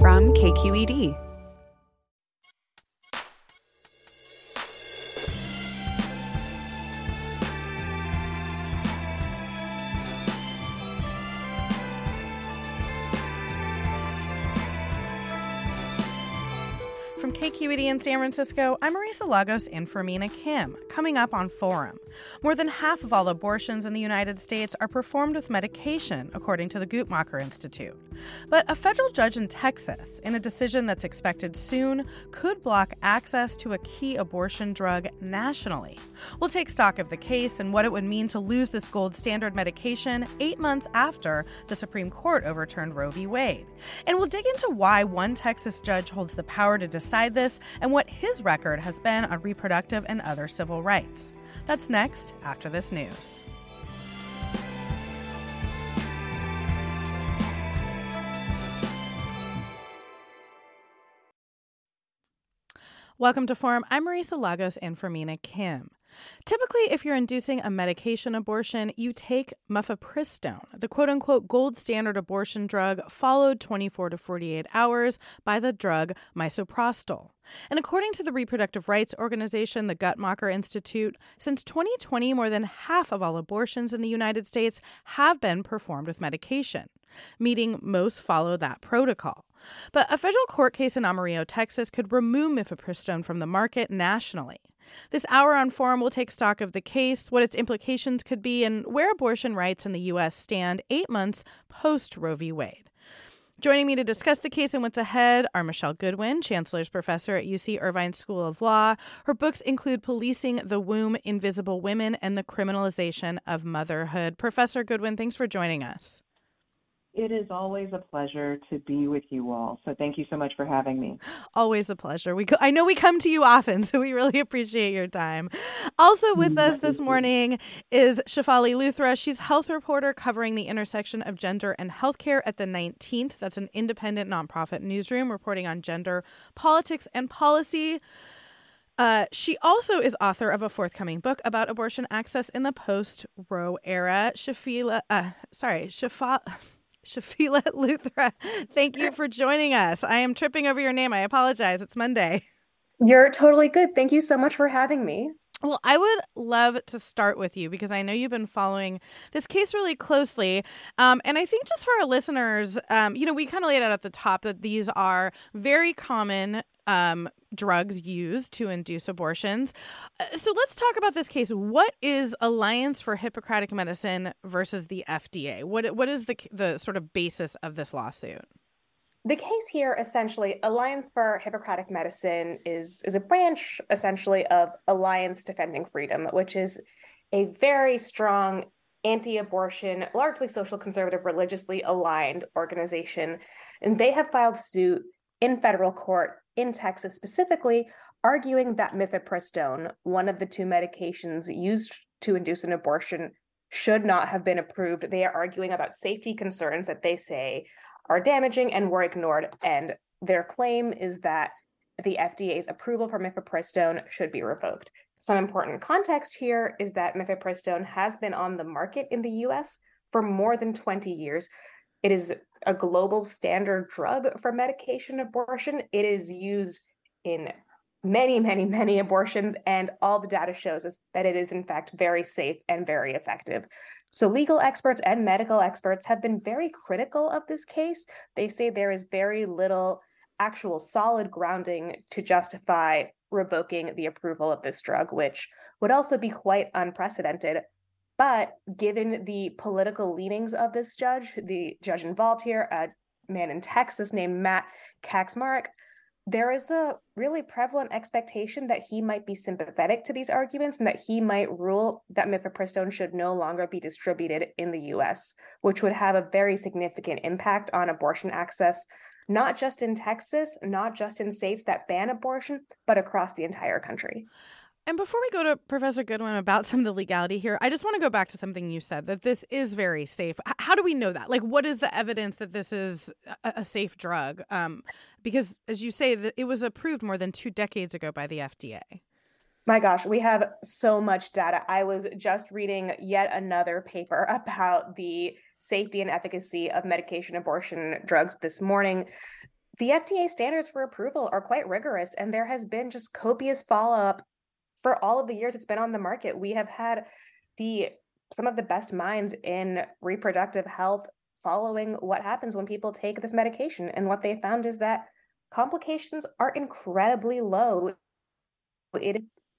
From KQED. KQED in San Francisco, I'm Marisa Lagos and for Mina Kim. Coming up on Forum. More than half of all abortions in the United States are performed with medication, according to the Guttmacher Institute. But a federal judge in Texas, in a decision that's expected soon, could block access to a key abortion drug nationally. We'll take stock of the case and what it would mean to lose this gold standard medication eight months after the Supreme Court overturned Roe v. Wade. And we'll dig into why one Texas judge holds the power to decide this and what his record has been on reproductive and other civil rights. That's next after this news. Welcome to Forum. I'm Marisa Lagos and for Mina Kim. Typically, if you're inducing a medication abortion, you take mifepristone, the quote unquote gold standard abortion drug, followed 24 to 48 hours by the drug misoprostol. And according to the reproductive rights organization, the Guttmacher Institute, since 2020, more than half of all abortions in the United States have been performed with medication meaning most follow that protocol. But a federal court case in Amarillo, Texas could remove mifepristone from the market nationally. This hour on Forum will take stock of the case, what its implications could be, and where abortion rights in the U.S. stand eight months post Roe v. Wade. Joining me to discuss the case and what's ahead are Michelle Goodwin, Chancellor's Professor at UC Irvine School of Law. Her books include Policing the Womb, Invisible Women, and the Criminalization of Motherhood. Professor Goodwin, thanks for joining us. It is always a pleasure to be with you all. So thank you so much for having me. Always a pleasure. We I know we come to you often, so we really appreciate your time. Also with mm, us this morning is Shefali Luthra. She's health reporter covering the intersection of gender and healthcare at the 19th. That's an independent nonprofit newsroom reporting on gender, politics, and policy. Uh, she also is author of a forthcoming book about abortion access in the post Roe era. Shafila, uh, sorry, Shafa. Shafila Luthra, thank you for joining us. I am tripping over your name. I apologize. It's Monday. You're totally good. Thank you so much for having me. Well, I would love to start with you because I know you've been following this case really closely. Um, and I think just for our listeners, um, you know, we kind of laid out at the top that these are very common um, drugs used to induce abortions. Uh, so let's talk about this case. What is Alliance for Hippocratic Medicine versus the FDA? What what is the the sort of basis of this lawsuit? The case here essentially Alliance for Hippocratic Medicine is is a branch essentially of Alliance Defending Freedom, which is a very strong anti-abortion, largely social conservative, religiously aligned organization, and they have filed suit in federal court in Texas specifically, arguing that mifepristone, one of the two medications used to induce an abortion, should not have been approved. They are arguing about safety concerns that they say are damaging and were ignored. And their claim is that the FDA's approval for mifepristone should be revoked. Some important context here is that mifepristone has been on the market in the US for more than 20 years. It is a global standard drug for medication abortion. It is used in many, many, many abortions, and all the data shows us that it is, in fact, very safe and very effective. So, legal experts and medical experts have been very critical of this case. They say there is very little actual solid grounding to justify revoking the approval of this drug, which would also be quite unprecedented But given the political leanings of this judge, the judge involved here, a man in Texas named Matt Kacsmaryk, there is a really prevalent expectation that he might be sympathetic to these arguments and that he might rule that mifepristone should no longer be distributed in the US, which would have a very significant impact on abortion access, not just in Texas, not just in states that ban abortion, but across the entire country. And before we go to Professor Goodwin about some of the legality here, I just want to go back to something you said that this is very safe. How do we know that? Like, what is the evidence that this is a, a safe drug? Um, because, as you say, it was approved more than two decades ago by the FDA. My gosh, we have so much data. I was just reading yet another paper about the safety and efficacy of medication abortion drugs this morning the FDA standards for approval are quite rigorous, and there has been just copious follow up for all of the years it's been on the market, we have had the some of the best minds in reproductive health following what happens when people take this medication. And what they found is that complications are incredibly low.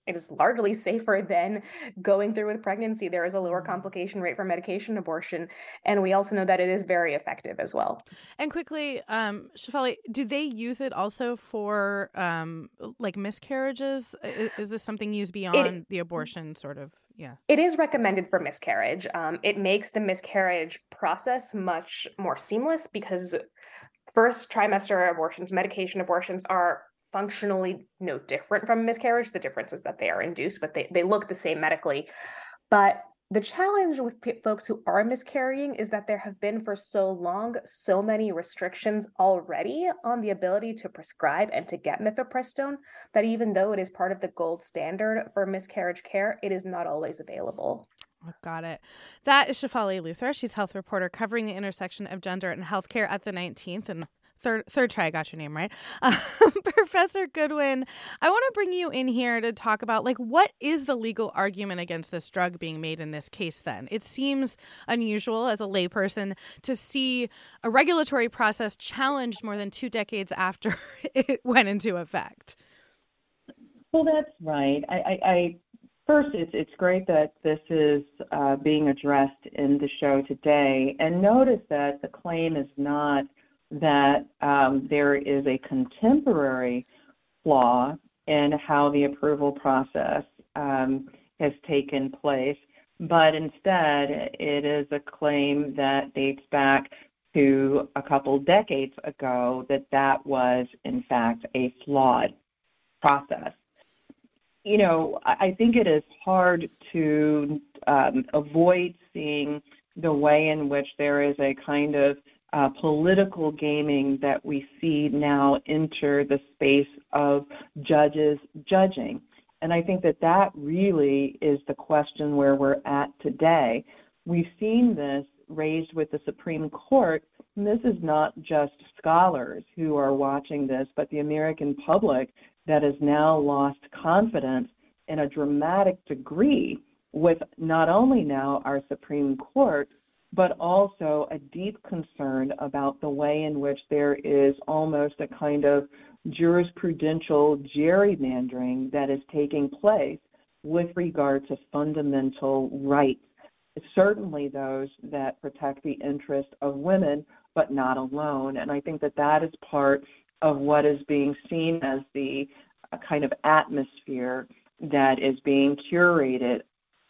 It is largely safer than going through with pregnancy. There is a lower mm-hmm. complication rate for medication abortion. And we also know that it is very effective as well. And quickly, um, Shefali, do they use it also for um, like miscarriages? Is, is, this something used beyond it, the abortion sort of? Yeah. It is recommended for miscarriage. Um, it makes the miscarriage process much more seamless because first trimester abortions, medication abortions are functionally no different from miscarriage. The difference is that they are induced, but they, they look the same medically. But the challenge with p- folks who are miscarrying is that there have been for so long so many restrictions already on the ability to prescribe and to get mifepristone that even though it is part of the gold standard for miscarriage care, it is not always available. Oh, got it. That is Shefali Luthra. She's health reporter covering the intersection of gender and healthcare at the 19th and third third try I got your name right. Um, Professor Goodwin, I want to bring you in here to talk about like what is the legal argument against this drug being made in this case then? It seems unusual as a layperson to see a regulatory process challenged more than 2 decades after it went into effect. Well, that's right. I, I, I First, it's, it's great that this is uh, being addressed in the show today. And notice that the claim is not that um, there is a contemporary flaw in how the approval process um, has taken place, but instead it is a claim that dates back to a couple decades ago that that was in fact a flawed process. You know, I think it is hard to um, avoid seeing the way in which there is a kind of uh, political gaming that we see now enter the space of judges judging. And I think that that really is the question where we're at today. We've seen this raised with the Supreme Court. And this is not just scholars who are watching this, but the American public that has now lost confidence in a dramatic degree with not only now our Supreme Court, but also a deep concern about the way in which there is almost a kind of jurisprudential gerrymandering that is taking place with regard to fundamental rights, certainly those that protect the interest of women, but not alone. And I think that that is part of what is being seen as the kind of atmosphere that is being curated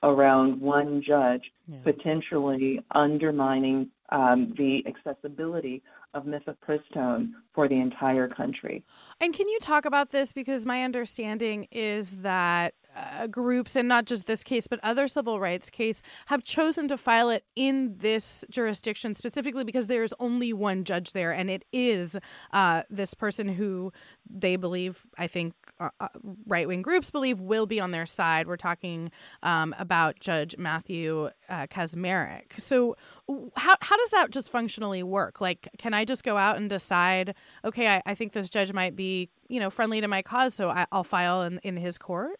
around one judge, yeah. potentially undermining um, the accessibility of mifepristone for the entire country. And can you talk about this? Because my understanding is that uh, groups, and not just this case, but other civil rights case, have chosen to file it in this jurisdiction specifically because there's only one judge there, and it is uh, this person who they believe, I think, uh, uh right wing groups believe will be on their side. We're talking um, about Judge Matthew uh, Kacsmaryk. So, how how does that just functionally work? Like, can I just go out and decide, okay, I, I think this judge might be, you know, friendly to my cause, so I, will file in, in his court?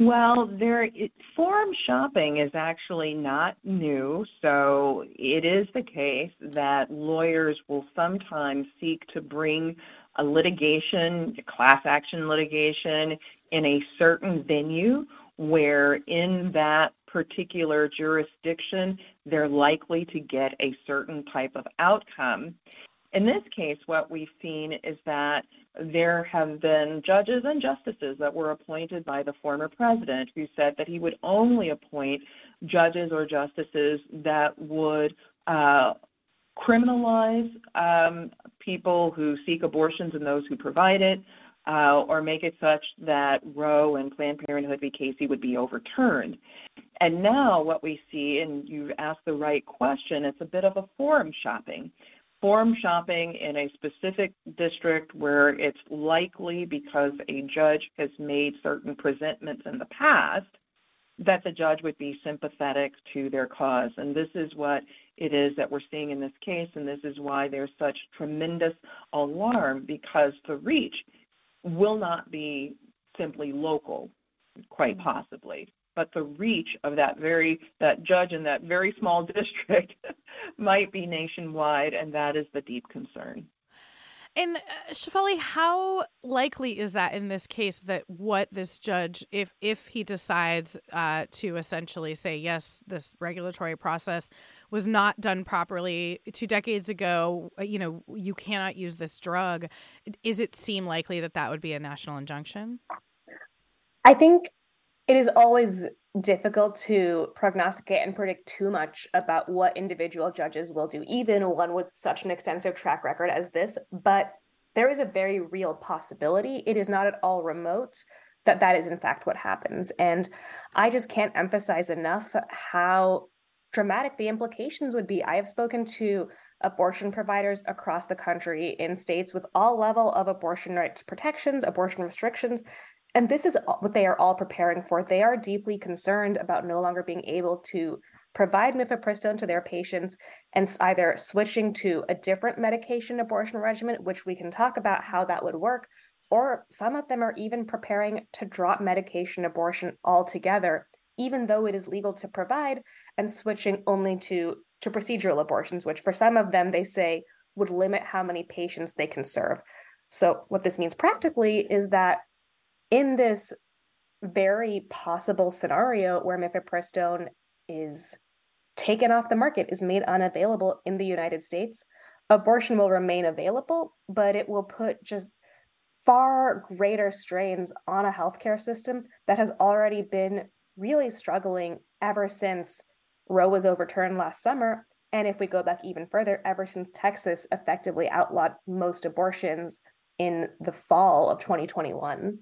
Well, there it, forum shopping is actually not new, so it is the case that lawyers will sometimes seek to bring a litigation, class action litigation, in a certain venue where in that particular jurisdiction, they're likely to get a certain type of outcome. In this case, what we've seen is that there have been judges and justices that were appointed by the former president who said that he would only appoint judges or justices that would uh, criminalize um, people who seek abortions and those who provide it, uh, or make it such that Roe and Planned Parenthood v. Casey would be overturned. And now what we see, and you've asked the right question, it's a bit of a forum shopping. Forum shopping in a specific district where it's likely because a judge has made certain presentments in the past that the judge would be sympathetic to their cause. And this is what it is that we're seeing in this case, and this is why there's such tremendous alarm because the reach will not be simply local, quite mm-hmm. possibly, but the reach of that very that judge in that very small district might be nationwide, and that is the deep concern. And uh, Shefali, how likely is that in this case that what this judge, if if he decides uh, to essentially say yes, this regulatory process was not done properly two decades ago, uh, you know, you cannot use this drug. Is it seem likely that that would be a national injunction? I think it is always difficult to prognosticate and predict too much about what individual judges will do, even one with such an extensive track record as this. But there is a very real possibility. It is not at all remote that that is in fact what happens. And I just can't emphasize enough how dramatic the implications would be. I have spoken to abortion providers across the country in states with all level of abortion rights protections, abortion restrictions, and this is what they are all preparing for. They are deeply concerned about no longer being able to provide mifepristone to their patients and either switching to a different medication abortion regimen, which we can talk about how that would work, or some of them are even preparing to drop medication abortion altogether, even though it is legal to provide, and switching only to, to procedural abortions, which for some of them they say would limit how many patients they can serve. So, what this means practically is that in this very possible scenario where mifepristone is taken off the market, is made unavailable in the United States, abortion will remain available, but it will put just far greater strains on a healthcare system that has already been really struggling ever since Roe was overturned last summer. And if we go back even further, ever since Texas effectively outlawed most abortions in the fall of 2021.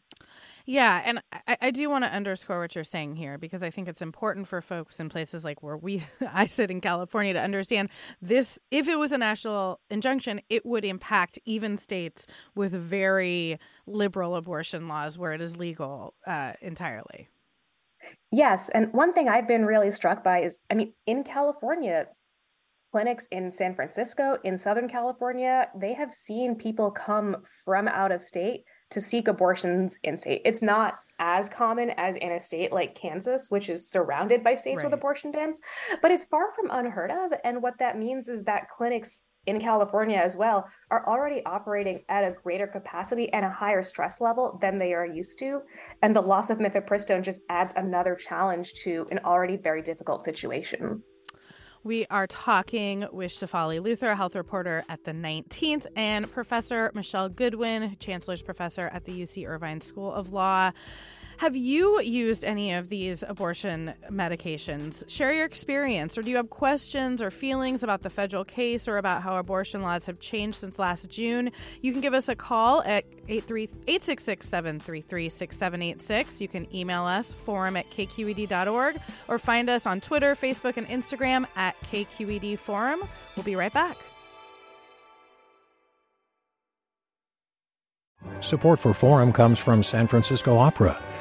Yeah, and I, I do want to underscore what you're saying here because I think it's important for folks in places like where we I sit in California to understand this. If it was a national injunction, it would impact even states with very liberal abortion laws where it is legal uh, entirely. Yes, and one thing I've been really struck by is, I mean, in California, clinics in San Francisco, in Southern California, they have seen people come from out of state to seek abortions in state. It's not as common as in a state like Kansas, which is surrounded by states right. with abortion bans, but it's far from unheard of. And what that means is that clinics in California as well are already operating at a greater capacity and a higher stress level than they are used to. And the loss of mifepristone just adds another challenge to an already very difficult situation. We are talking with Shefali Luthra, health reporter at the 19th, and Professor Michelle Goodwin, Chancellor's Professor at the UC Irvine School of Law. Have you used any of these abortion medications? Share your experience, or do you have questions or feelings about the federal case or about how abortion laws have changed since last June? You can give us a call at 866 733 6786. You can email us, forum at kqed.org, or find us on Twitter, Facebook, and Instagram at KQED Forum. We'll be right back. Support for Forum comes from San Francisco Opera.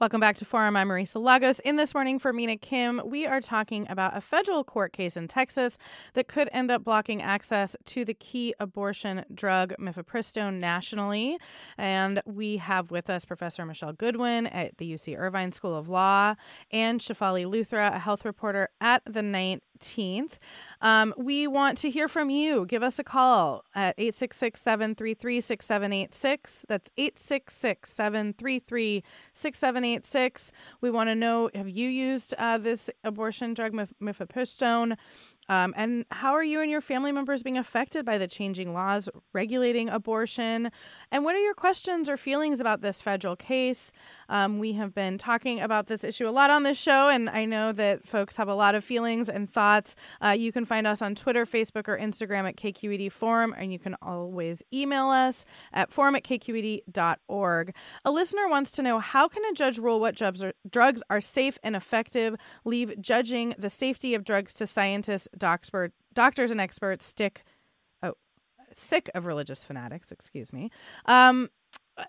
Welcome back to Forum. I'm Marisa Lagos. In this morning for Mina Kim, we are talking about a federal court case in Texas that could end up blocking access to the key abortion drug mifepristone nationally. And we have with us Professor Michelle Goodwin at the UC Irvine School of Law and Shefali Luthra, a health reporter at the 19th. Um, we want to hear from you. Give us a call at 866 733 6786. That's 866 733 6786. We want to know have you used uh, this abortion drug, mif- mifepristone? Um, and how are you and your family members being affected by the changing laws regulating abortion? And what are your questions or feelings about this federal case? Um, we have been talking about this issue a lot on this show, and I know that folks have a lot of feelings and thoughts. Uh, you can find us on Twitter, Facebook, or Instagram at KQED Forum, and you can always email us at forum at kqed.org. A listener wants to know how can a judge rule what drugs are, drugs are safe and effective, leave judging the safety of drugs to scientists, doctors, doctors and experts stick, oh, sick of religious fanatics, excuse me. Um, uh,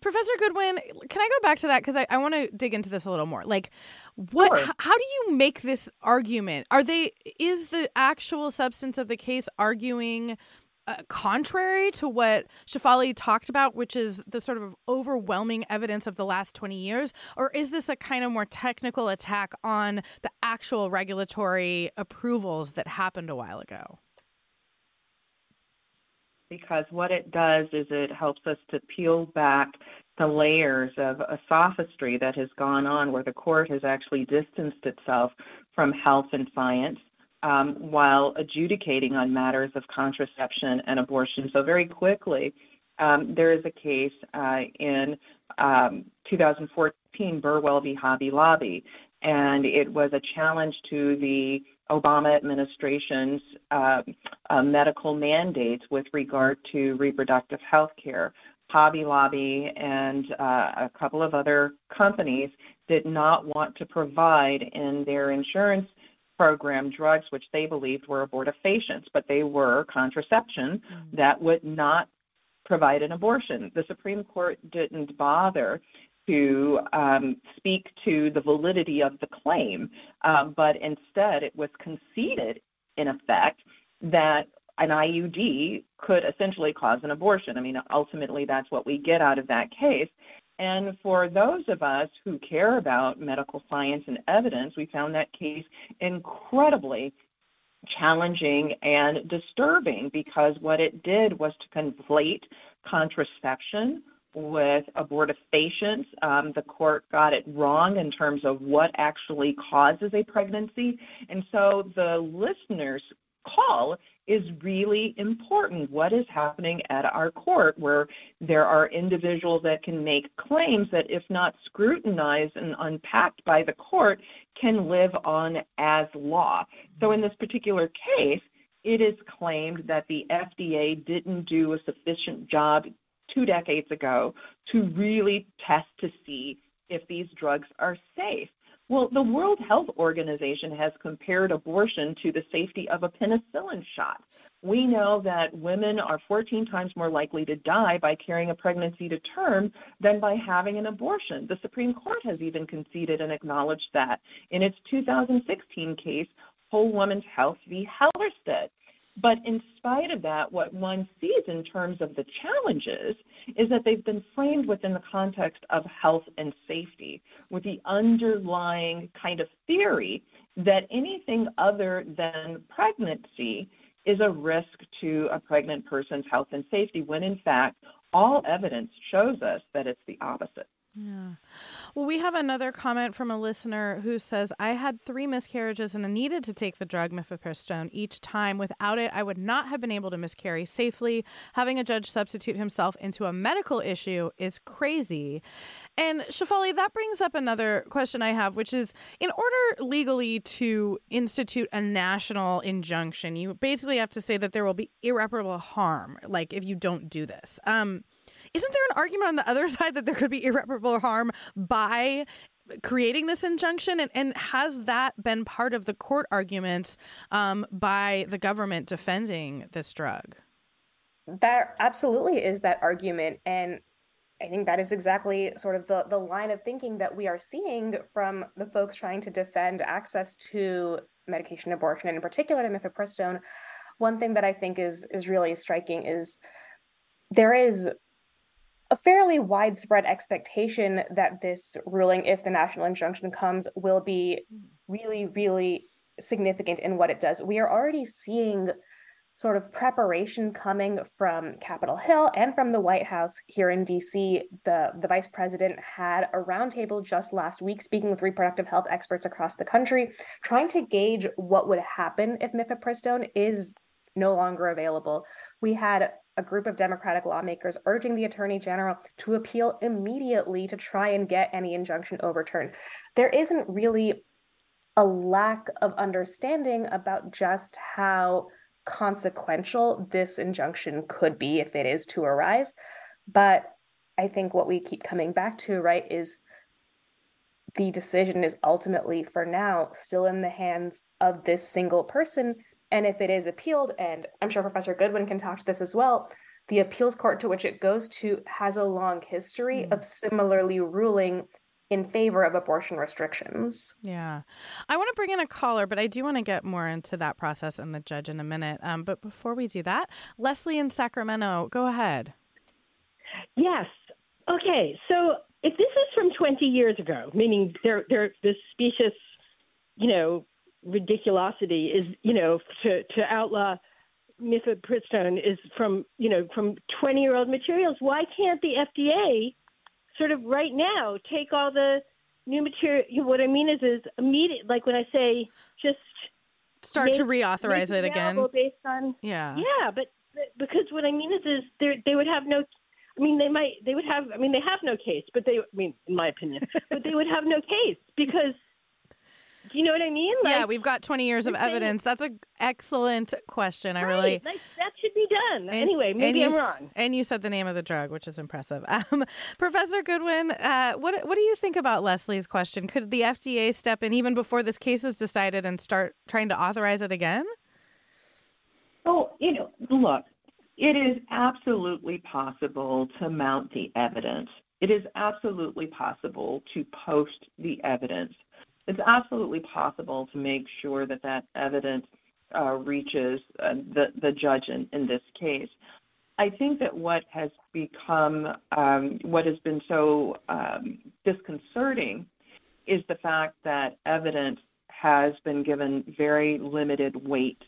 Professor Goodwin, can I go back to that because I, I want to dig into this a little more. Like, what? Sure. H- how do you make this argument? Are they? Is the actual substance of the case arguing uh, contrary to what Shefali talked about, which is the sort of overwhelming evidence of the last 20 years? Or is this a kind of more technical attack on the actual regulatory approvals that happened a while ago? Because what it does is it helps us to peel back the layers of a sophistry that has gone on where the court has actually distanced itself from health and science um, while adjudicating on matters of contraception and abortion. So, very quickly, um, there is a case uh, in um, 2014, Burwell v. Hobby Lobby, and it was a challenge to the Obama administration's uh, uh, medical mandates with regard to reproductive health care. Hobby Lobby and uh, a couple of other companies did not want to provide in their insurance program drugs which they believed were abortifacients, but they were contraception mm-hmm. that would not provide an abortion. The Supreme Court didn't bother to um, speak to the validity of the claim, um, but instead it was conceded, in effect, that an IUD could essentially cause an abortion. I mean, ultimately, that's what we get out of that case. And for those of us who care about medical science and evidence, we found that case incredibly challenging and disturbing because what it did was to conflate contraception with abortifacients. Um, the court got it wrong in terms of what actually causes a pregnancy. And so the listeners call is really important. What is happening at our court, where there are individuals that can make claims that, if not scrutinized and unpacked by the court, can live on as law. So, in this particular case, it is claimed that the FDA didn't do a sufficient job two decades ago to really test to see if these drugs are safe. Well, the World Health Organization has compared abortion to the safety of a penicillin shot. We know that women are 14 times more likely to die by carrying a pregnancy to term than by having an abortion. The Supreme Court has even conceded and acknowledged that in its 2016 case, Whole Woman's Health v. Hellerstedt. But in spite of that, what one sees in terms of the challenges is that they've been framed within the context of health and safety, with the underlying kind of theory that anything other than pregnancy is a risk to a pregnant person's health and safety, when in fact, all evidence shows us that it's the opposite. Yeah. Well, we have another comment from a listener who says, I had three miscarriages and I needed to take the drug mifepristone each time. Without it, I would not have been able to miscarry safely. Having a judge substitute himself into a medical issue is crazy. And Shefali, that brings up another question I have, which is in order legally to institute a national injunction, you basically have to say that there will be irreparable harm, like if you don't do this. Um, isn't there an argument on the other side that there could be irreparable harm by creating this injunction? And, and has that been part of the court arguments um, by the government defending this drug? That absolutely is that argument. And I think that is exactly sort of the, the line of thinking that we are seeing from the folks trying to defend access to medication abortion, and in particular to mifepristone. One thing that I think is is really striking is there is a fairly widespread expectation that this ruling, if the national injunction comes, will be really, really significant in what it does. We are already seeing sort of preparation coming from Capitol Hill and from the White House here in DC. The, the vice president had a roundtable just last week speaking with reproductive health experts across the country, trying to gauge what would happen if mifepristone is no longer available. We had a group of Democratic lawmakers urging the Attorney General to appeal immediately to try and get any injunction overturned. There isn't really a lack of understanding about just how consequential this injunction could be if it is to arise. But I think what we keep coming back to, right, is the decision is ultimately, for now, still in the hands of this single person and if it is appealed, and I'm sure Professor Goodwin can talk to this as well, the appeals court to which it goes to has a long history mm. of similarly ruling in favor of abortion restrictions. Yeah. I want to bring in a caller, but I do want to get more into that process and the judge in a minute. Um, but before we do that, Leslie in Sacramento, go ahead. Yes. Okay. So if this is from 20 years ago, meaning there, there, this specious, you know, ridiculosity is, you know, to, to outlaw mifepristone is from, you know, from 20 year old materials. Why can't the FDA sort of right now take all the new material? What I mean is, is immediate, like when I say just start make, to reauthorize it, again based on, yeah, yeah, but because what I mean is, is they they would have no I mean, they might, they would have, I mean, they have no case, but they, I mean, in my opinion, but they would have no case because do you know what I mean? Like, yeah, we've got 20 years of evidence. That's an excellent question. I really like that should be done. And, anyway, maybe I'm wrong. And you said the name of the drug, which is impressive. Um, Professor Goodwin, uh, what what do you think about Leslie's question? Could the FDA step in even before this case is decided and start trying to authorize it again? Oh, you know, look, it is absolutely possible to mount the evidence. It is absolutely possible to post the evidence it's absolutely possible to make sure that that evidence uh, reaches uh, the, the judge in, in this case. I think that what has become, um, what has been so um, disconcerting is the fact that evidence has been given very limited weight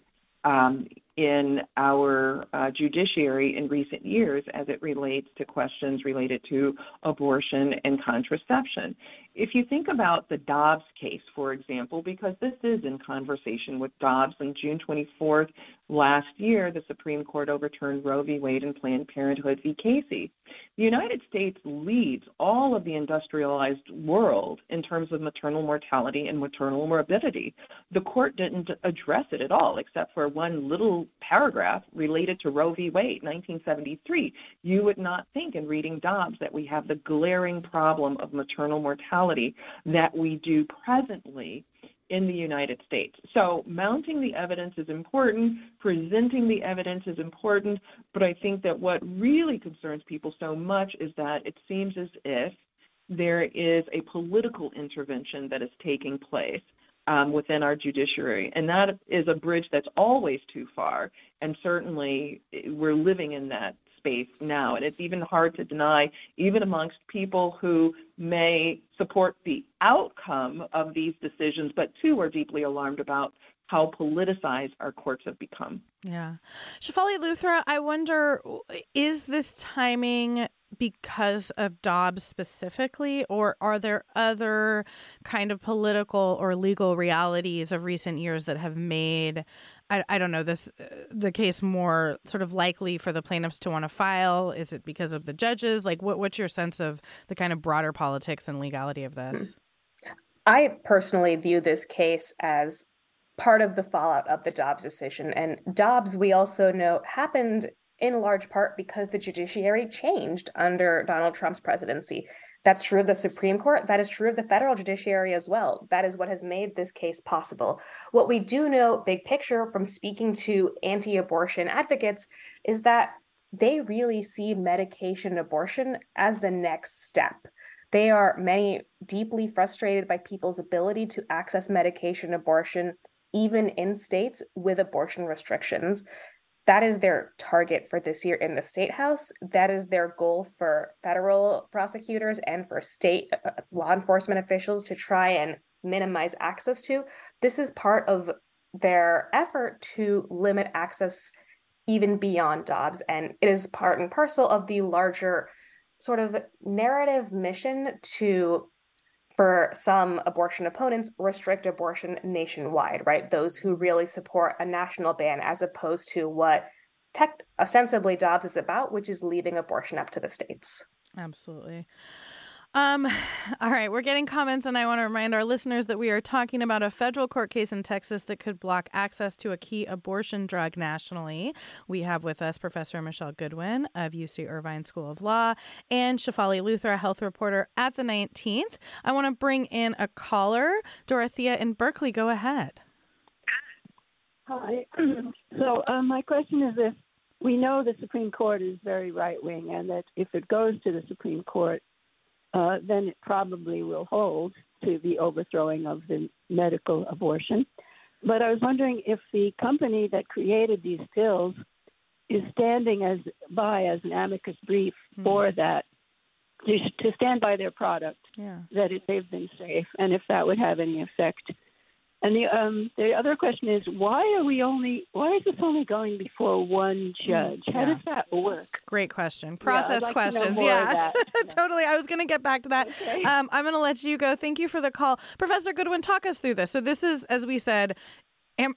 um, in our uh, judiciary in recent years as it relates to questions related to abortion and contraception. If you think about the Dobbs case, for example, because this is in conversation with Dobbs on June 24th last year, the Supreme Court overturned Roe v. Wade and Planned Parenthood v. Casey. The United States leads all of the industrialized world in terms of maternal mortality and maternal morbidity. The court didn't address it at all, except for one little paragraph related to Roe v. Wade, 1973. You would not think in reading Dobbs that we have the glaring problem of maternal mortality that we do presently in the United States. So, mounting the evidence is important, presenting the evidence is important, but I think that what really concerns people so much is that it seems as if there is a political intervention that is taking place um, within our judiciary. And that is a bridge that's always too far. And certainly we're living in that space now. And it's even hard to deny, even amongst people who may support the outcome of these decisions, but too are deeply alarmed about how politicized our courts have become. Yeah. Shefali Luthra, I wonder is this timing because of Dobbs specifically, or are there other kind of political or legal realities of recent years that have made, I, I don't know, this uh, the case more sort of likely for the plaintiffs to want to file? Is it because of the judges? Like, what, what's your sense of the kind of broader politics and legality of this? Hmm. I personally view this case as part of the fallout of the Dobbs decision. And Dobbs, we also know, happened in large part because the judiciary changed under Donald Trump's presidency. That's true of the Supreme Court. That is true of the federal judiciary as well. That is what has made this case possible. What we do know, big picture, from speaking to anti abortion advocates, is that they really see medication abortion as the next step. They are many deeply frustrated by people's ability to access medication abortion, even in states with abortion restrictions that is their target for this year in the state house. That is their goal for federal prosecutors and for state uh, uh, law enforcement officials to try and minimize access to. This is part of their effort to limit access even beyond Dobbs. And it is part and parcel of the larger sort of narrative mission to for some abortion opponents, restrict abortion nationwide, right? Those who really support a national ban as opposed to what tech ostensibly Dobbs is about, which is leaving abortion up to the states. Absolutely. Um, all right, we're getting comments, and I want to remind our listeners that we are talking about a federal court case in Texas that could block access to a key abortion drug nationally. We have with us Professor Michelle Goodwin of UC Irvine School of Law and Shefali Luthra, a health reporter at the 19th. I want to bring in a caller, Dorothea in Berkeley. Go ahead. Hi. So, um, my question is if we know the Supreme Court is very right wing, and that if it goes to the Supreme Court, uh, then it probably will hold to the overthrowing of the medical abortion. But I was wondering if the company that created these pills is standing as by as an amicus brief mm-hmm. for that to, to stand by their product yeah. that it, they've been safe, and if that would have any effect and the um, the other question is why are we only why is this only going before one hmm, judge? How does that work? Great question. Process yeah, like questions. yeah. yeah. totally. I was going to get back to that. Okay. Um, I'm going to let you go. Thank you for the call, Professor Goodwin. Talk us through this. So this is, as we said,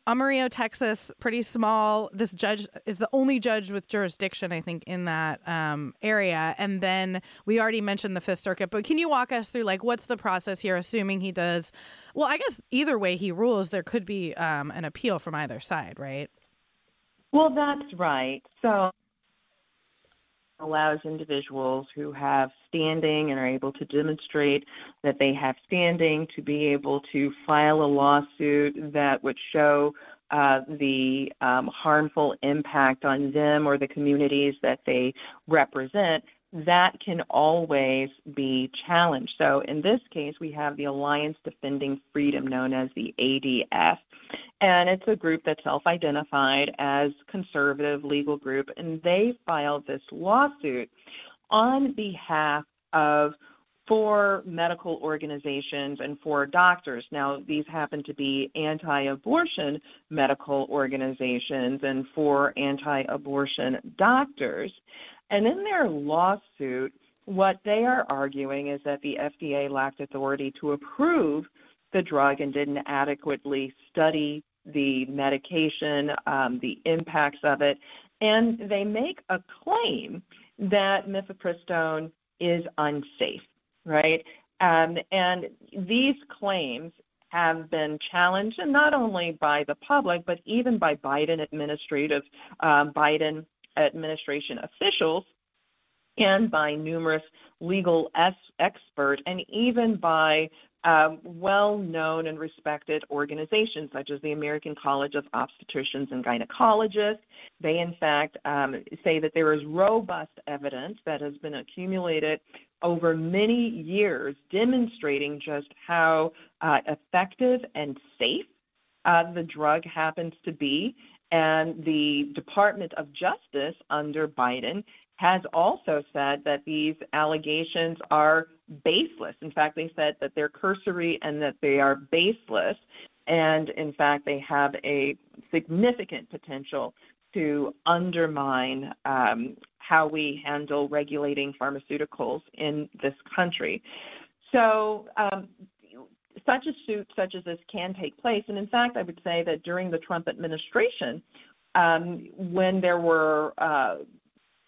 Amarillo, Texas, pretty small. This judge is the only judge with jurisdiction, I think, in that um, area. And then we already mentioned the Fifth Circuit, but can you walk us through like what's the process here? Assuming he does, well, I guess either way he rules, there could be um, an appeal from either side, right? Well, that's right. So allows individuals who have standing and are able to demonstrate that they have standing to be able to file a lawsuit that would show uh, the um, harmful impact on them or the communities that they represent, that can always be challenged. So in this case, we have the Alliance Defending Freedom, known as the ADF. And it's a group that self identified as conservative legal group, and they filed this lawsuit on behalf of four medical organizations and four doctors. Now, these happen to be anti abortion medical organizations and four anti abortion doctors. And in their lawsuit, what they are arguing is that the FDA lacked authority to approve the drug and didn't adequately study the medication, um, the impacts of it, and they make a claim that mifepristone is unsafe, right? Um, and these claims have been challenged, and not only by the public, but even by Biden administrative, um, Biden administration officials, and by numerous legal experts, and even by um, well known and respected organizations such as the American College of Obstetricians and Gynecologists. They, in fact, um, say that there is robust evidence that has been accumulated over many years demonstrating just how uh, effective and safe uh, the drug happens to be. And the Department of Justice under Biden has also said that these allegations are baseless. In fact, they said that they're cursory and that they are baseless. And in fact, they have a significant potential to undermine um, how we handle regulating pharmaceuticals in this country. So, um, such a suit such as this can take place. And in fact, I would say that during the Trump administration, um, when there were uh,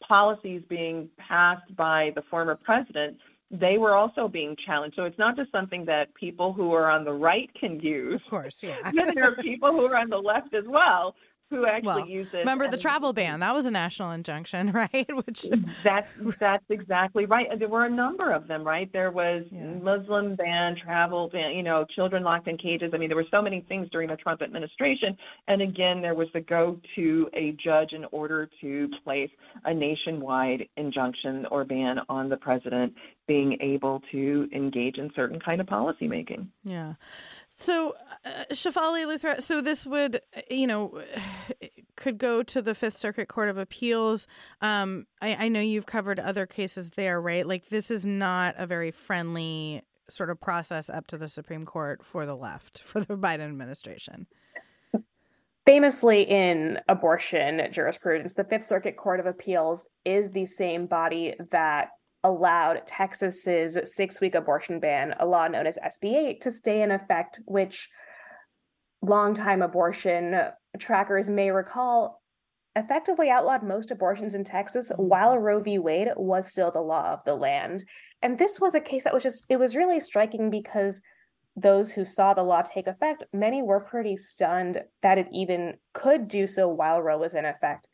policies being passed by the former president, they were also being challenged. So it's not just something that people who are on the right can use. Of course, yeah. there are people who are on the left as well who actually well, use it. Remember the travel ban? That was a national injunction, right? Which that's that's exactly right. There were a number of them, right? There was yeah. Muslim ban, travel ban, you know, children locked in cages. I mean, there were so many things during the Trump administration. And again, there was the go to a judge in order to place a nationwide injunction or ban on the president being able to engage in certain kind of policymaking. Yeah. So, uh, Shefali Luthra, so this would, you know, could go to the Fifth Circuit Court of Appeals. Um, I, I know you've covered other cases there, right? Like, this is not a very friendly sort of process up to the Supreme Court for the left, for the Biden administration. Famously, in abortion jurisprudence, the Fifth Circuit Court of Appeals is the same body that allowed Texas's six week abortion ban, a law known as SB 8, to stay in effect, which longtime abortion trackers may recall effectively outlawed most abortions in Texas mm-hmm. while Roe v. Wade was still the law of the land. And this was a case that was just, it was really striking because those who saw the law take effect, many were pretty stunned that it even could do so while Roe was in effect.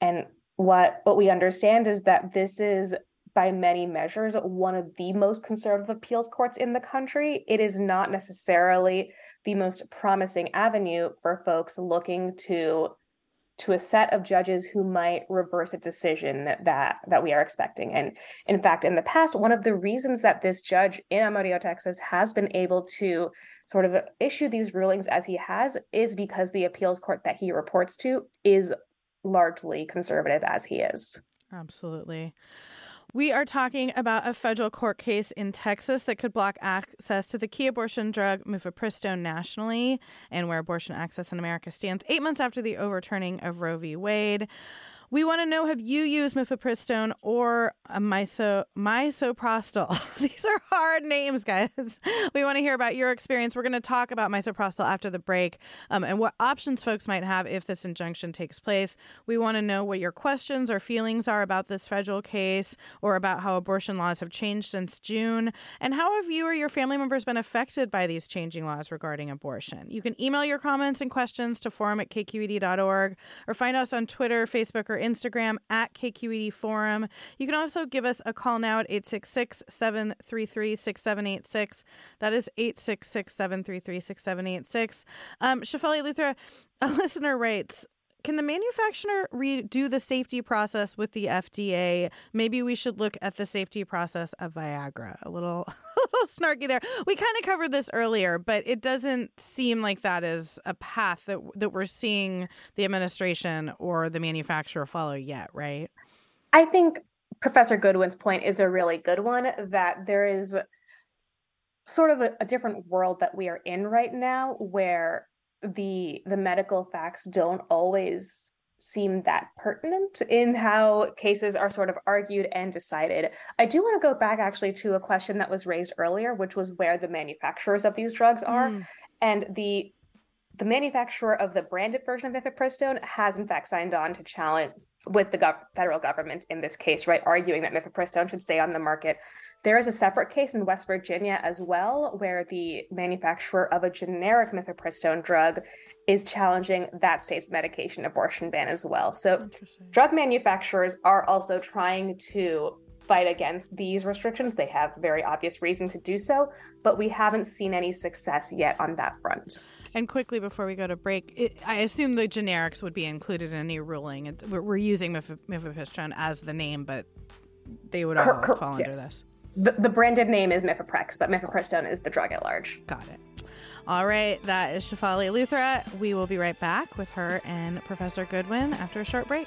And what what we understand is that this is by many measures, one of the most conservative appeals courts in the country. It is not necessarily the most promising avenue for folks looking to to a set of judges who might reverse a decision that that we are expecting. And in fact, in the past, one of the reasons that this judge in Amarillo, Texas, has been able to sort of issue these rulings as he has is because the appeals court that he reports to is largely conservative as he is. Absolutely. We are talking about a federal court case in Texas that could block access to the key abortion drug mifepristone nationally and where abortion access in America stands eight months after the overturning of Roe v. Wade. We want to know have you used mifepristone or a miso, misoprostol? These are hard names, guys. We want to hear about your experience. We're going to talk about misoprostol after the break um, and what options folks might have if this injunction takes place. We want to know what your questions or feelings are about this federal case or about how abortion laws have changed since June and how have you or your family members been affected by these changing laws regarding abortion. You can email your comments and questions to forum at kqed.org or find us on Twitter, Facebook, or Instagram at KQED Forum. You can also give us a call now at 866 733 6786. That is 866 733 6786. Um, Shefali Luthra, a listener writes, can the manufacturer redo the safety process with the FDA? Maybe we should look at the safety process of Viagra. A little, a little snarky there. We kind of covered this earlier, but it doesn't seem like that is a path that that we're seeing the administration or the manufacturer follow yet, right? I think Professor Goodwin's point is a really good one. That there is sort of a, a different world that we are in right now, where the the medical facts don't always seem that pertinent in how cases are sort of argued and decided. I do want to go back actually to a question that was raised earlier, which was where the manufacturers of these drugs are. Mm. And the the manufacturer of the branded version of mifepristone has in fact signed on to challenge with the gov- federal government in this case, right, arguing that mifepristone should stay on the market there is a separate case in West Virginia as well, where the manufacturer of a generic mifepristone drug is challenging that state's medication abortion ban as well. So, drug manufacturers are also trying to fight against these restrictions. They have very obvious reason to do so, but we haven't seen any success yet on that front. And quickly before we go to break, it, I assume the generics would be included in any ruling. It, we're, using mif- mifepristone as the name, but they would all fall yes. under this the, the branded name is Mifeprex, but mifepristone is the drug at large. Got it. All right, that is Shefali Luthra. We will be right back with her and Professor Goodwin after a short break.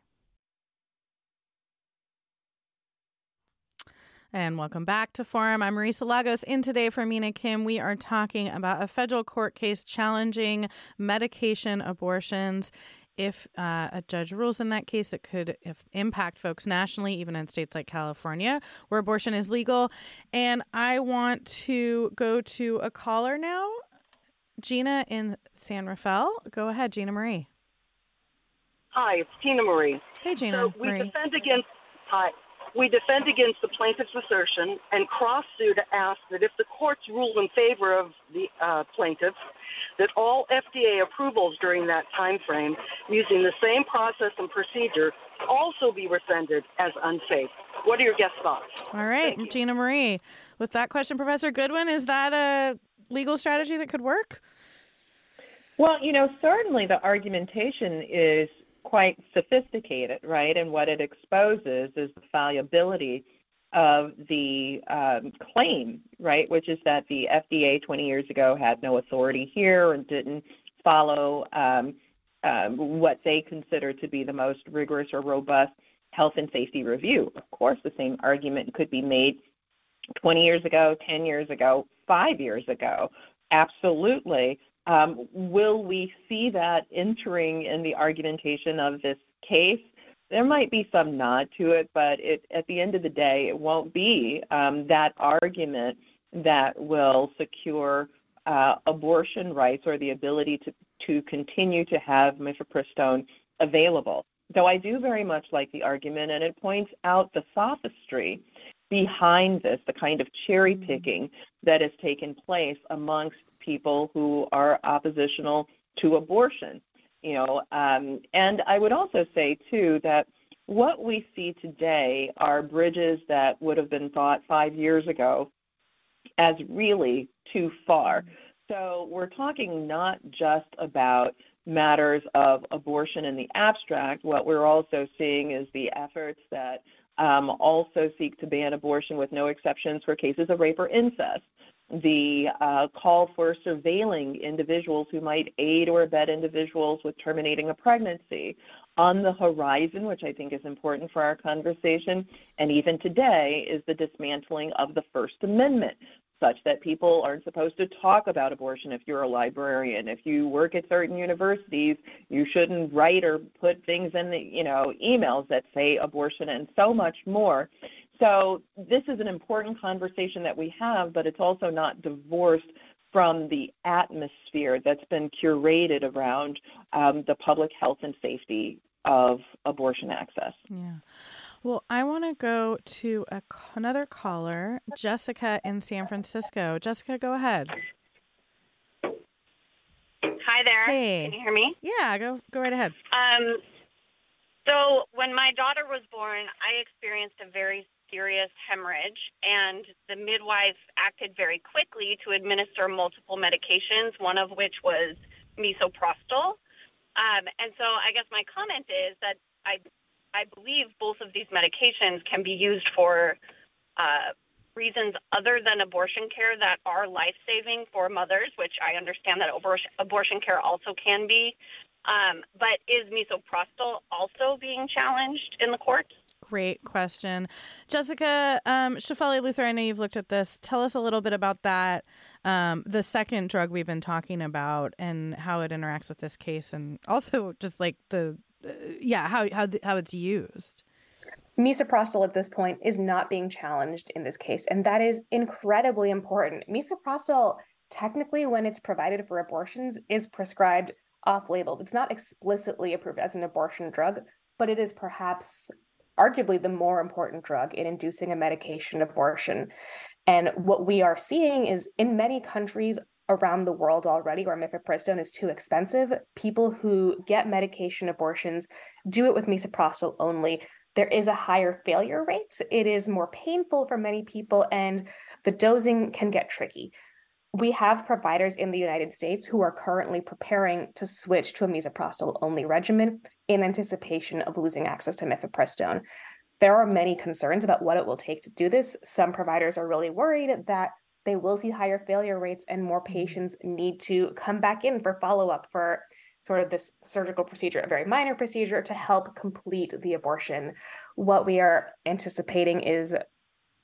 And welcome back to Forum. I'm Marisa Lagos. In today for Mina Kim, we are talking about a federal court case challenging medication abortions. If uh, a judge rules in that case, it could impact folks nationally, even in states like California, where abortion is legal. And I want to go to a caller now. Gina in San Rafael. Go ahead, Gina Marie. Hi, it's Tina Marie. Hey, Gina. So we Marie. defend against. Hi. We defend against the plaintiff's assertion and cross sue to ask that if the courts rule in favor of the uh, plaintiffs, that all FDA approvals during that time frame using the same process and procedure also be rescinded as unsafe. What are your guest thoughts? All right, Gina Marie. With that question, Professor Goodwin, is that a legal strategy that could work? Well, you know, certainly the argumentation is quite sophisticated, right? And what it exposes is the fallibility of the um, claim, right? Which is that the FDA 20 years ago had no authority here and didn't follow um, um, what they consider to be the most rigorous or robust health and safety review. Of course, the same argument could be made 20 years ago, 10 years ago, five years ago. Absolutely. Um, will we see that entering in the argumentation of this case? There might be some nod to it, but it, at the end of the day, it won't be um, that argument that will secure uh, abortion rights or the ability to, to continue to have mifepristone available. Though I do very much like the argument, and it points out the sophistry behind this, the kind of cherry picking that has taken place amongst people who are oppositional to abortion. You know, um, and I would also say too that what we see today are bridges that would have been thought five years ago as really too far. So we're talking not just about matters of abortion in the abstract. What we're also seeing is the efforts that um, also seek to ban abortion with no exceptions for cases of rape or incest the uh, call for surveilling individuals who might aid or abet individuals with terminating a pregnancy on the horizon, which I think is important for our conversation, and even today, is the dismantling of the First Amendment, such that people aren't supposed to talk about abortion if you're a librarian. If you work at certain universities, you shouldn't write or put things in the, you know, emails that say abortion and so much more. So this is an important conversation that we have, but it's also not divorced from the atmosphere that's been curated around um, the public health and safety of abortion access. Yeah. Well, I want to go to a, another caller, Jessica in San Francisco. Jessica, go ahead. Hi there. Hey. Can you hear me? Yeah, go go right ahead. Um, so when my daughter was born, I experienced a very serious hemorrhage, and the midwife acted very quickly to administer multiple medications, one of which was misoprostol. Um, and so I guess my comment is that I, I believe both of these medications can be used for uh, reasons other than abortion care that are life saving for mothers, which I understand that abortion, care also can be. Um, but is misoprostol also being challenged in the courts? Great question. Jessica um, Shefali Luthra, I know you've looked at this. Tell us a little bit about that, um, the second drug we've been talking about, and how it interacts with this case, and also just like the, uh, yeah, how, how, how it's used. Misoprostol at this point is not being challenged in this case, and that is incredibly important. Misoprostol, technically, when it's provided for abortions, is prescribed off label. It's not explicitly approved as an abortion drug, but it is perhaps arguably the more important drug in inducing a medication abortion. And what we are seeing is in many countries around the world already where mifepristone is too expensive, people who get medication abortions do it with misoprostol only. There is a higher failure rate. It is more painful for many people, and the dosing can get tricky we have providers in the United States who are currently preparing to switch to a misoprostol only regimen in anticipation of losing access to mifepristone. There are many concerns about what it will take to do this. Some providers are really worried that they will see higher failure rates and more mm-hmm. patients need to come back in for follow up for sort of this surgical procedure, a very minor procedure to help complete the abortion. What we are anticipating is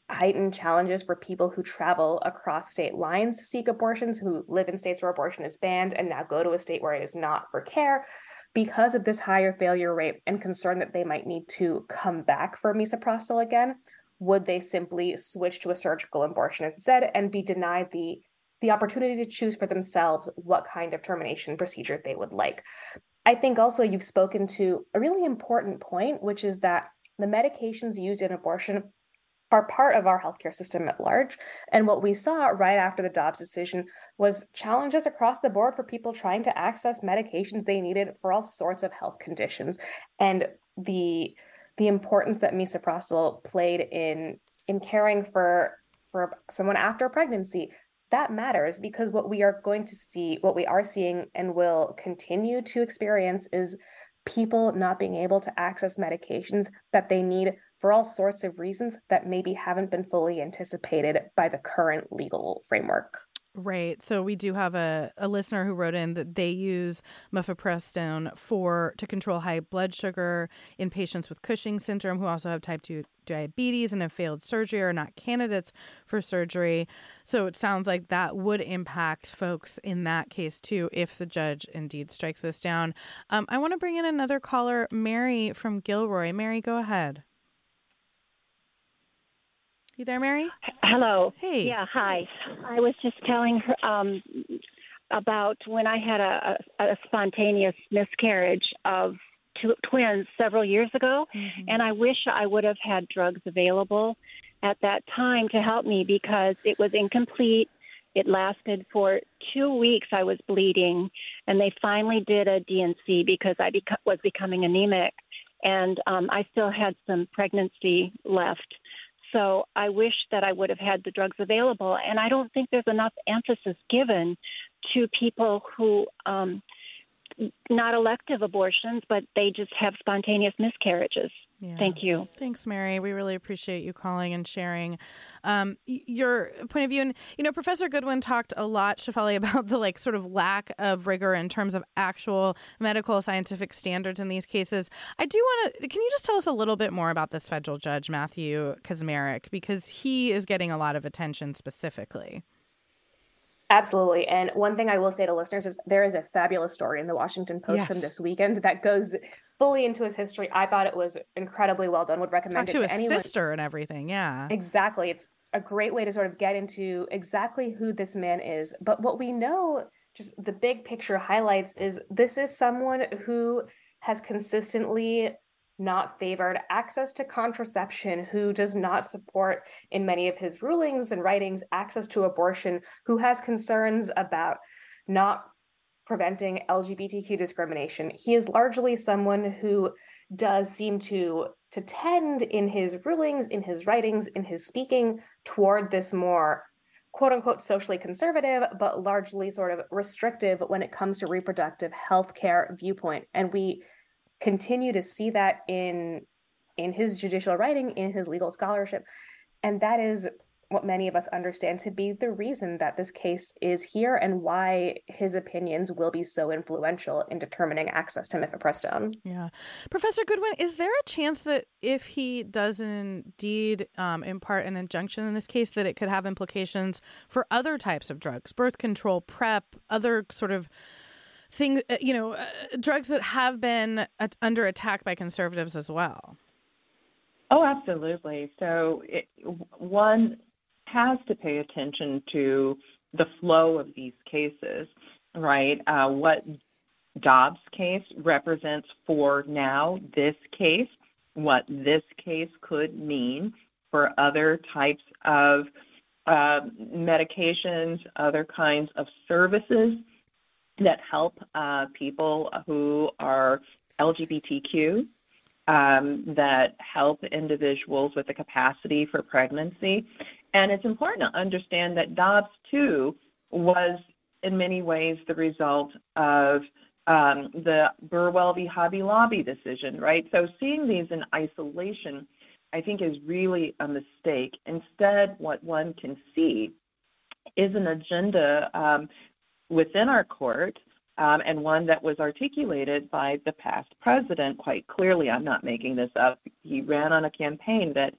heightened challenges for people who travel across state lines to seek abortions, who live in states where abortion is banned and now go to a state where it is not for care because of this higher failure rate and concern that they might need to come back for misoprostol again. Would they simply switch to a surgical abortion instead and be denied the the opportunity to choose for themselves what kind of termination procedure they would like? I think also you've spoken to a really important point, which is that the medications used in abortion are part of our healthcare system at large. And what we saw right after the Dobbs decision was challenges across the board for people trying to access medications they needed for all sorts of health conditions. And the the importance that misoprostol played in in caring for for someone after pregnancy that matters because what we are going to see what we are seeing and will continue to experience is people not being able to access medications that they need for all sorts of reasons that maybe haven't been fully anticipated by the current legal framework. Right. So we do have a, a listener who wrote in that they use mifepristone for to control high blood sugar in patients with Cushing syndrome who also have type 2 diabetes and have failed surgery or are not candidates for surgery. So it sounds like that would impact folks in that case too if the judge indeed strikes this down. Um, I want to bring in another caller, Mary from Gilroy. Mary, go ahead. You there, Mary? Hello. Hey. Yeah, hi. I was just telling her um, about when I had a, a, a spontaneous miscarriage of two twins several years ago, mm-hmm. and I wish I would have had drugs available at that time to help me because it was incomplete. It lasted for two weeks. I was bleeding, and they finally did a D&C because I beca- was becoming anemic, and um, I still had some pregnancy left. So I wish that I would have had the drugs available. And I don't think there's enough emphasis given to people who, um, not elective abortions, but they just have spontaneous miscarriages. Yeah. Thank you. Thanks, Mary. We really appreciate you calling and sharing um, your point of view. And you know, Professor Goodwin talked a lot, Shefali, about the like sort of lack of rigor in terms of actual medical scientific standards in these cases. I do want to. Can you just tell us a little bit more about this federal judge, Matthew Kacsmaryk, because he is getting a lot of attention specifically. Absolutely. And one thing I will say to listeners is there is a fabulous story in the Washington Post yes. from this weekend that goes fully into his history. I thought it was incredibly well done. Would recommend Talk it to, to his anyone. sister and everything. Yeah, exactly. It's a great way to sort of get into exactly who this man is. But what we know, just the big picture highlights, is this is someone who has consistently not favored access to contraception, who does not support, in many of his rulings and writings, access to abortion, who has concerns about not preventing LGBTQ discrimination. He is largely someone who does seem to to tend in his rulings, in his writings, in his speaking toward this more quote unquote socially conservative, but largely sort of restrictive when it comes to reproductive health care viewpoint. And we continue to see that in in his judicial writing, in his legal scholarship. And that is what many of us understand to be the reason that this case is here and why his opinions will be so influential in determining access to mifepristone. Yeah. Professor Goodwin, is there a chance that if he does indeed um, impart an injunction in this case, that it could have implications for other types of drugs, birth control, PrEP, other sort of things, uh, you know, uh, drugs that have been under attack by conservatives as well? Oh, absolutely. So, it, one has to pay attention to the flow of these cases, right? Uh, what Dobbs case represents for now this case, what this case could mean for other types of uh, medications, other kinds of services that help uh, people who are LGBTQ, um, that help individuals with the capacity for pregnancy. And it's important to understand that Dobbs, too, was in many ways the result of um, the Burwell v. Hobby Lobby decision, right? So seeing these in isolation, I think, is really a mistake. Instead, what one can see is an agenda um, within our court um, and one that was articulated by the past president quite clearly. I'm not making this up. He ran on a campaign that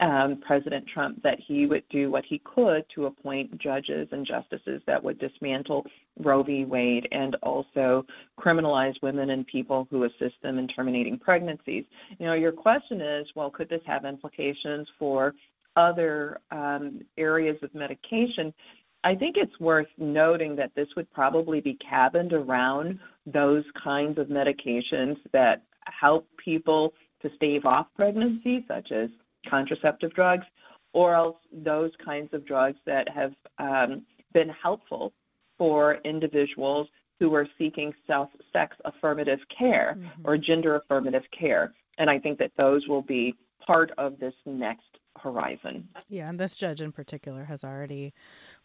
um, President Trump that he would do what he could to appoint judges and justices that would dismantle Roe v. Wade and also criminalize women and people who assist them in terminating pregnancies. You know, your question is, well, could this have implications for other um, areas of medication? I think it's worth noting that this would probably be cabined around those kinds of medications that help people to stave off pregnancy, such as contraceptive drugs, or else those kinds of drugs that have um, been helpful for individuals who are seeking self sex affirmative care mm-hmm. or gender affirmative care. And I think that those will be part of this next horizon. Yeah, and this judge in particular has already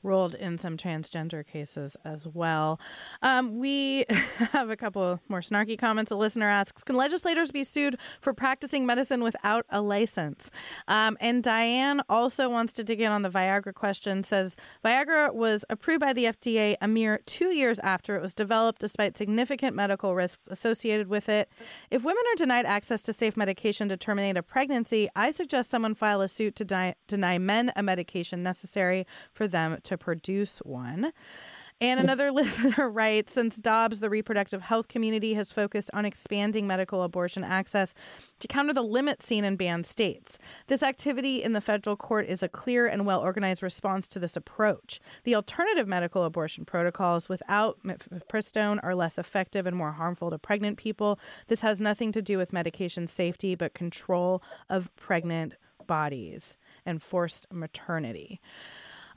ruled in some transgender cases as well. Um, we have a couple more snarky comments. A listener asks Can legislators be sued for practicing medicine without a license? Um, and Diane also wants to dig in on the Viagra question, says Viagra was approved by the FDA a mere two years after it was developed, despite significant medical risks associated with it. If women are denied access to safe medication to terminate a pregnancy, I suggest someone file a suit to di- deny men a medication necessary for them to produce one. And another listener writes Since Dobbs, the reproductive health community has focused on expanding medical abortion access to counter the limits seen in banned states. This activity in the federal court is a clear and well organized response to this approach. The alternative medical abortion protocols without mifepristone are less effective and more harmful to pregnant people. This has nothing to do with medication safety, but control of pregnant bodies and forced maternity.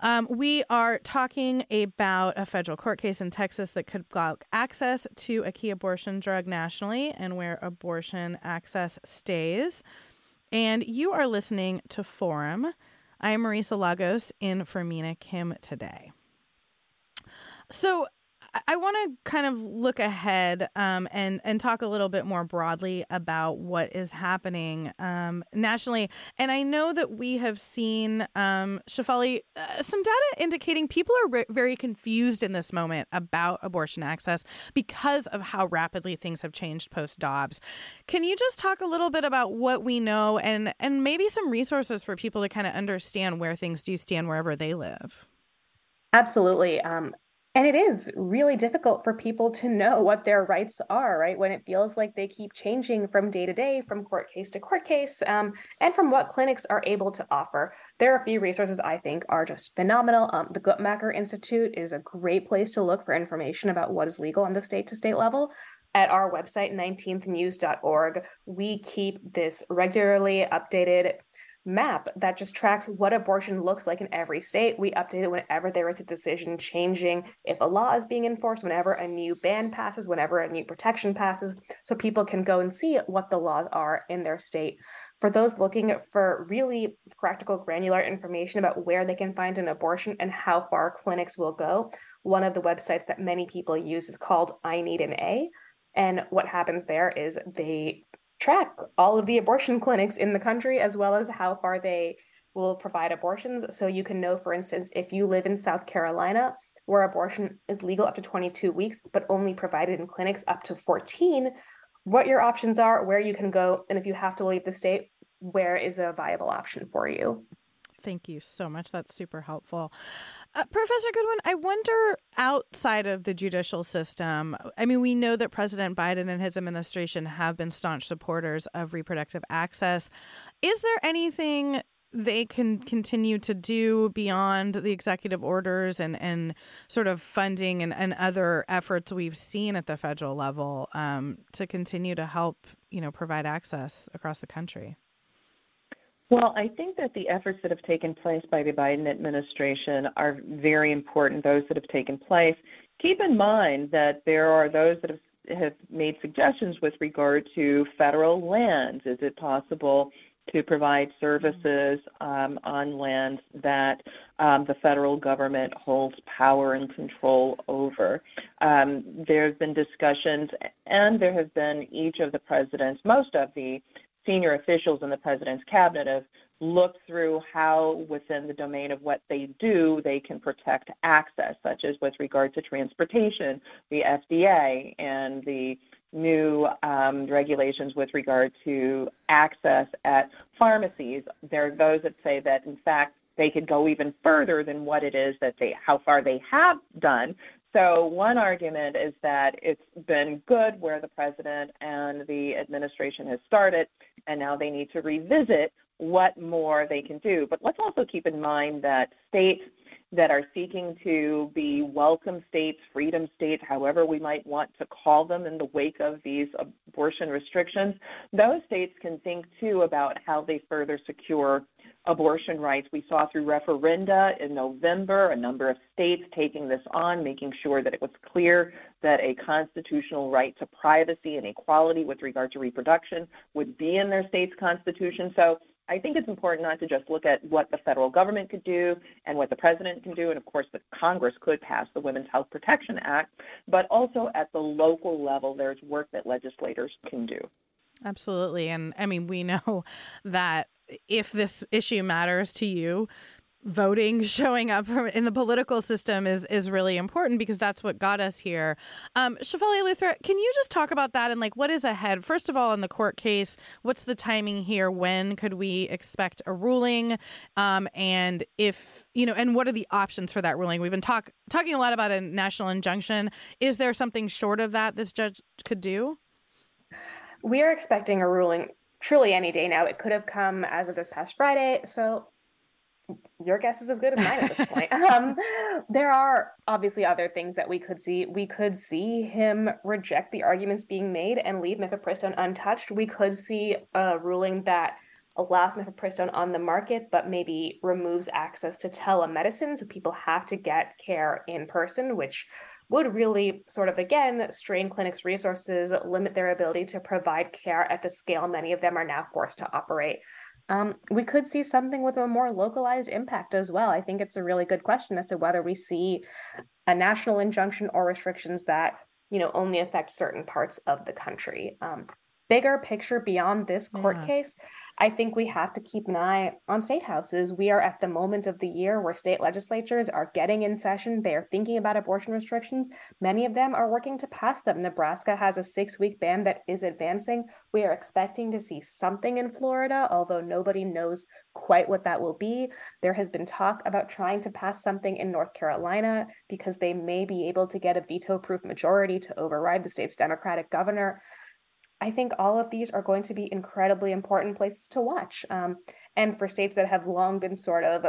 Um, we are talking about a federal court case in Texas that could block access to a key abortion drug nationally and where abortion access stays. And you are listening to Forum. I am Marisa Lagos in for Mina Kim today. So, I want to kind of look ahead um, and and talk a little bit more broadly about what is happening um, nationally. And I know that we have seen um, Shefali uh, some data indicating people are re- very confused in this moment about abortion access because of how rapidly things have changed post Dobbs. Can you just talk a little bit about what we know and and maybe some resources for people to kind of understand where things do stand wherever they live? Absolutely. Um, and it is really difficult for people to know what their rights are, right? When it feels like they keep changing from day to day, from court case to court case, um, and from what clinics are able to offer. There are a few resources I think are just phenomenal. Um, the Guttmacher Institute is a great place to look for information about what is legal on the state to state level at our website 19thnews.org we keep this regularly updated map that just tracks what abortion looks like in every state. We update it whenever there is a decision changing, if a law is being enforced, whenever a new ban passes, whenever a new protection passes, so people can go and see what the laws are in their state. For those looking for really practical, granular information about where they can find an abortion and how far clinics will go, one of the websites that many people use is called I Need an A. And what happens there is they track all of the abortion clinics in the country as well as how far they will provide abortions. So you can know, for instance, if you live in South Carolina, where abortion is legal up to 22 weeks, but only provided in clinics up to 14, what your options are, where you can go, and if you have to leave the state, where is a viable option for you. Thank you so much. That's super helpful. Uh, Professor Goodwin, I wonder outside of the judicial system, I mean, we know that President Biden and his administration have been staunch supporters of reproductive access. Is there anything they can continue to do beyond the executive orders and, and sort of funding and, and other efforts we've seen at the federal level um, to continue to help, you know, provide access across the country? Well, I think that the efforts that have taken place by the Biden administration are very important, those that have taken place. Keep in mind that there are those that have, have made suggestions with regard to federal lands. Is it possible to provide services um, on lands that um, the federal government holds power and control over. Um, there have been discussions, and there have been each of the presidents, most of the senior officials in the president's cabinet have looked through how, within the domain of what they do, they can protect access, such as with regard to transportation, the FDA, and the new um, regulations with regard to access at pharmacies. There are those that say that, in fact, they could go even further than what it is that they, how far they have done. So one argument is that it's been good where the president and the administration has started, and now they need to revisit what more they can do. But let's also keep in mind that states that are seeking to be welcome states, freedom states, however we might want to call them in the wake of these abortion restrictions, those states can think too about how they further secure abortion rights. We saw through referenda in November a number of states taking this on, making sure that it was clear that a constitutional right to privacy and equality with regard to reproduction would be in their state's constitution. So I think it's important not to just look at what the federal government could do and what the president can do, and of course, the Congress could pass the Women's Health Protection Act, but also at the local level, there's work that legislators can do. Absolutely. And I mean, we know that if this issue matters to you, voting showing up in the political system is is really important because that's what got us here. Um, Luthra, can you just talk about that and like what is ahead? First of all, in the court case, what's the timing here? When could we expect a ruling? Um, and if you know, and what are the options for that ruling? We've been talk talking a lot about a national injunction. Is there something short of that this judge could do? We are expecting a ruling truly any day now. It could have come as of this past Friday. So your guess is as good as mine at this point. Um, there are obviously other things that we could see. We could see him reject the arguments being made and leave mifepristone untouched. We could see a ruling that allows mifepristone on the market, but maybe removes access to telemedicine, so people have to get care in person, which would really sort of again strain clinics' resources, limit their ability to provide care at the scale many of them are now forced to operate um, we could see something with a more localized impact as well. I think it's a really good question as to whether we see a national injunction or restrictions that you know only affect certain parts of the country. Um, bigger picture beyond this court yeah. case, I think we have to keep an eye on state houses. We are at the moment of the year where state legislatures are getting in session. They are thinking about abortion restrictions. Many of them are working to pass them. Nebraska has a six week ban that is advancing. We are expecting to see something in Florida, although nobody knows quite what that will be. There has been talk about trying to pass something in North Carolina because they may be able to get a veto proof majority to override the state's Democratic governor. I think all of these are going to be incredibly important places to watch. Um, and for states that have long been sort of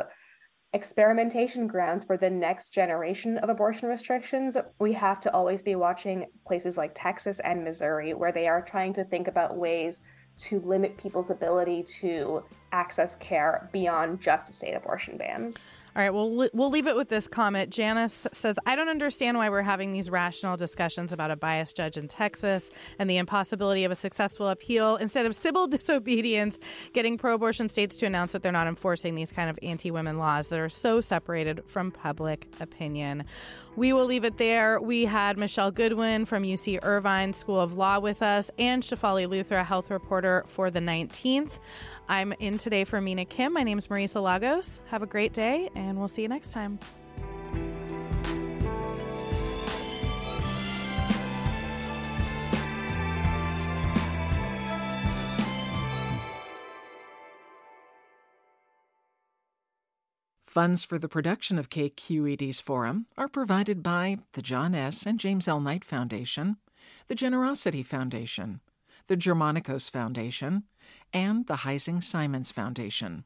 experimentation grounds for the next generation of abortion restrictions, we have to always be watching places like Texas and Missouri, where they are trying to think about ways to limit people's ability to access care beyond just a state abortion ban. All right, well, we'll leave it with this comment. Janice says, I don't understand why we're having these rational discussions about a biased judge in Texas and the impossibility of a successful appeal instead of civil disobedience, getting pro abortion states to announce that they're not enforcing these kind of anti women laws that are so separated from public opinion. We will leave it there. We had Michelle Goodwin from UC Irvine School of Law with us and Shefali Luthra, health reporter for the 19th. I'm in today for Mina Kim. My name is Marisa Lagos. Have a great day and we'll see you next time. Funds for the production of KQED's forum are provided by the John S. and James L. Knight Foundation, the Generosity Foundation, the Germanicos Foundation, and the Heising Simons Foundation.